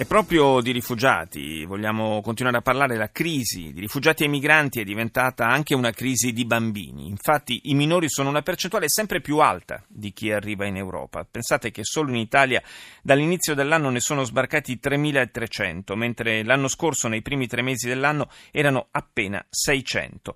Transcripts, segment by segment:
E proprio di rifugiati vogliamo continuare a parlare. La crisi di rifugiati e migranti è diventata anche una crisi di bambini. Infatti i minori sono una percentuale sempre più alta di chi arriva in Europa. Pensate che solo in Italia dall'inizio dell'anno ne sono sbarcati 3.300, mentre l'anno scorso nei primi tre mesi dell'anno erano appena 600.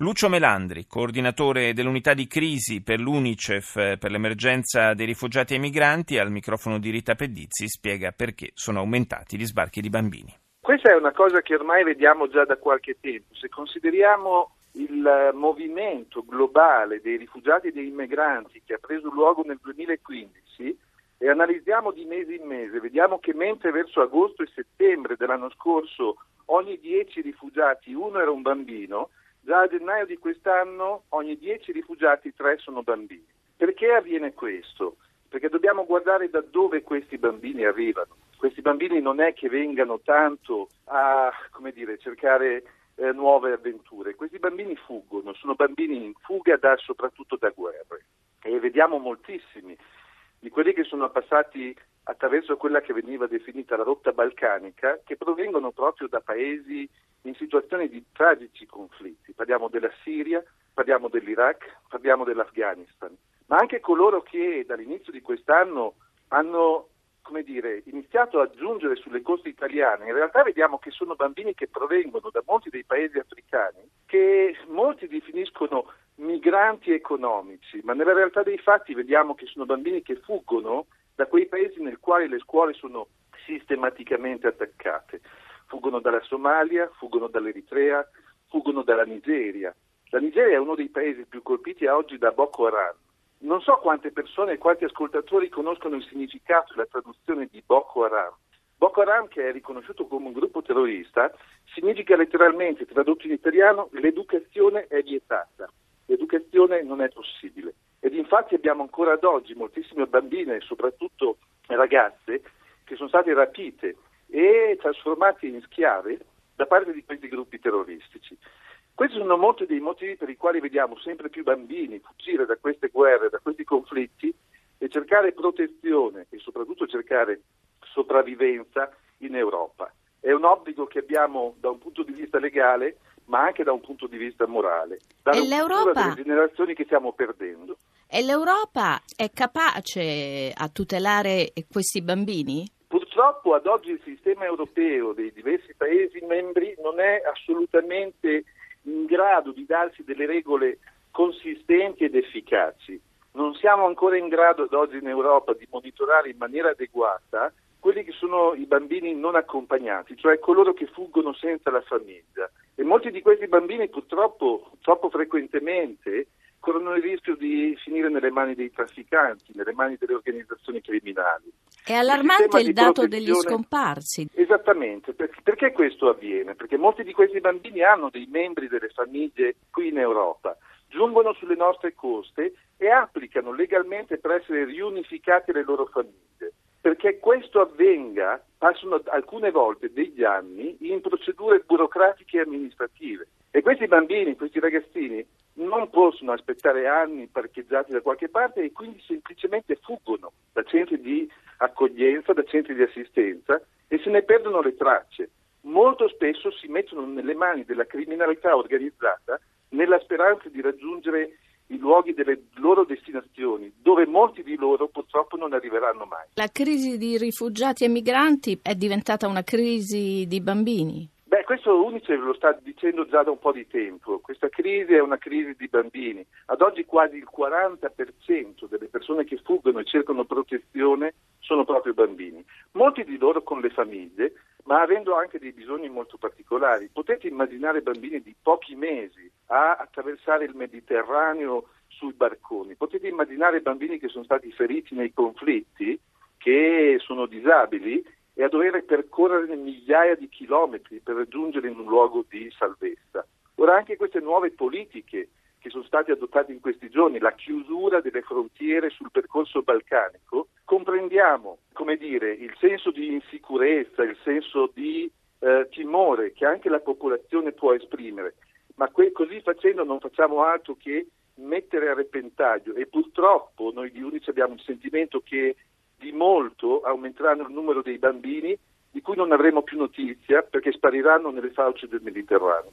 Lucio Melandri, coordinatore dell'unità di crisi per l'UNICEF per l'emergenza dei rifugiati e migranti, al microfono di Rita Pedizzi spiega perché sono aumentati gli sbarchi di bambini. Questa è una cosa che ormai vediamo già da qualche tempo. Se consideriamo il movimento globale dei rifugiati e dei migranti che ha preso luogo nel 2015 e analizziamo di mese in mese, vediamo che mentre verso agosto e settembre dell'anno scorso ogni 10 rifugiati uno era un bambino, Già a gennaio di quest'anno ogni 10 rifugiati 3 sono bambini. Perché avviene questo? Perché dobbiamo guardare da dove questi bambini arrivano. Bambini non è che vengano tanto a dire, cercare eh, nuove avventure, questi bambini fuggono, sono bambini in fuga da, soprattutto da guerre. E vediamo moltissimi di quelli che sono passati attraverso quella che veniva definita la rotta balcanica, che provengono proprio da paesi in situazioni di tragici conflitti. Parliamo della Siria, parliamo dell'Iraq, parliamo dell'Afghanistan, ma anche coloro che dall'inizio di quest'anno hanno come dire, iniziato a giungere sulle coste italiane, in realtà vediamo che sono bambini che provengono da molti dei paesi africani, che molti definiscono migranti economici, ma nella realtà dei fatti vediamo che sono bambini che fuggono da quei paesi nel quali le scuole sono sistematicamente attaccate. Fuggono dalla Somalia, fuggono dall'Eritrea, fuggono dalla Nigeria. La Nigeria è uno dei paesi più colpiti oggi da Boko Haram. Non so quante persone e quanti ascoltatori conoscono il significato e la traduzione di Boko Haram. Boko Haram, che è riconosciuto come un gruppo terrorista, significa letteralmente, tradotto in italiano, l'educazione è vietata. L'educazione non è possibile. Ed infatti abbiamo ancora ad oggi moltissime bambine, soprattutto ragazze, che sono state rapite e trasformate in schiave da parte di questi gruppi terroristici. Questi sono molti dei motivi per i quali vediamo sempre più bambini fuggire da queste guerre, da questi conflitti e cercare protezione e soprattutto cercare sopravvivenza in Europa. È un obbligo che abbiamo da un punto di vista legale, ma anche da un punto di vista morale. Da l'Europa... delle generazioni che stiamo perdendo. E l'Europa è capace a tutelare questi bambini? Purtroppo ad oggi il sistema europeo dei diversi Paesi membri non è assolutamente in grado di darsi delle regole consistenti ed efficaci. Non siamo ancora in grado ad oggi in Europa di monitorare in maniera adeguata quelli che sono i bambini non accompagnati, cioè coloro che fuggono senza la famiglia. E molti di questi bambini purtroppo, troppo frequentemente, corrono il rischio di finire nelle mani dei trafficanti, nelle mani delle organizzazioni criminali. È allarmante il, il dato degli scomparsi. Esattamente, perché questo avviene? Perché molti di questi bambini hanno dei membri delle famiglie qui in Europa, giungono sulle nostre coste e applicano legalmente per essere riunificati alle loro famiglie. Perché questo avvenga passano alcune volte degli anni in procedure burocratiche e amministrative. E questi bambini, questi ragazzini, non possono aspettare anni parcheggiati da qualche parte e quindi semplicemente fuggono da centri di accoglienza, da centri di assistenza e se ne perdono le tracce. Molto spesso si mettono nelle mani della criminalità organizzata nella speranza di raggiungere i luoghi delle loro destinazioni, dove molti di loro purtroppo non arriveranno mai. La crisi di rifugiati e migranti è diventata una crisi di bambini? Beh, questo Unicef lo sta dicendo già da un po' di tempo. Questa crisi è una crisi di bambini. Ad oggi quasi il 40% delle persone che fuggono e cercano protezione sono proprio bambini. Molti di loro con le famiglie, ma avendo anche dei bisogni molto particolari. Potete immaginare bambini di pochi mesi a attraversare il Mediterraneo sui barconi. Potete immaginare bambini che sono stati feriti nei conflitti, che sono disabili e a dover percorrere migliaia di chilometri per raggiungere un luogo di salvezza. Ora anche queste nuove politiche che sono state adottate in questi giorni, la chiusura delle frontiere sul percorso balcanico, comprendiamo, come dire, il senso di insicurezza, il senso di eh, timore che anche la popolazione può esprimere, ma que- così facendo non facciamo altro che mettere a repentaglio e purtroppo noi di Unici abbiamo il sentimento che di molto aumenteranno il numero dei bambini di cui non avremo più notizia perché spariranno nelle fauci del Mediterraneo.